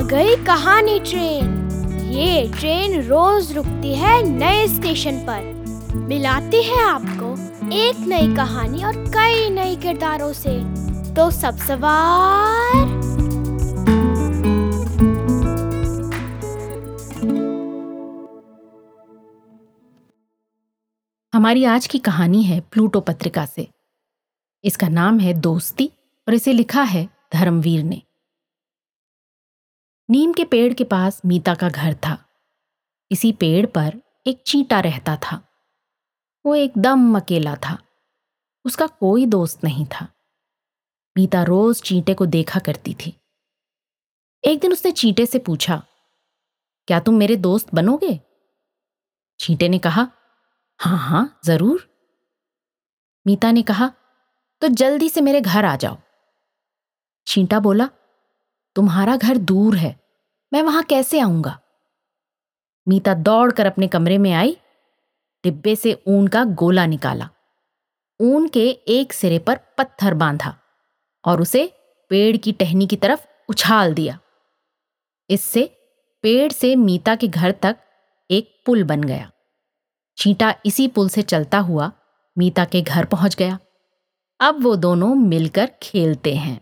कहानी ट्रेन। ये ट्रेन रोज रुकती है नए स्टेशन पर। मिलाती है आपको एक नई कहानी और कई नए किरदारों से। तो सब सवार। हमारी आज की कहानी है प्लूटो पत्रिका से। इसका नाम है दोस्ती और इसे लिखा है धर्मवीर ने। नीम के पेड़ के पास मीता का घर था। इसी पेड़ पर एक चींटा रहता था। वो एकदम अकेला था। उसका कोई दोस्त नहीं था। मीता रोज चींटे को देखा करती थी। एक दिन उसने चींटे से पूछा, क्या तुम मेरे दोस्त बनोगे? चींटे ने कहा हाँ हाँ ज़रूर। मीता ने कहा तो जल्दी से मेरे घर आ जाओ। चींटा बोला तुम्हारा घर दूर है। मैं वहाँ कैसे आऊँगा? मीता दौड़कर अपने कमरे में आई, डिब्बे से ऊन का गोला निकाला। ऊन के एक सिरे पर पत्थर बांधा और उसे पेड़ की टहनी की तरफ़ उछाल दिया। इससे पेड़ से मीता के घर तक एक पुल बन गया। चींटा इसी पुल से चलता हुआ मीता के घर पहुँच गया। अब वो दोनों मिलकर खेलते हैं।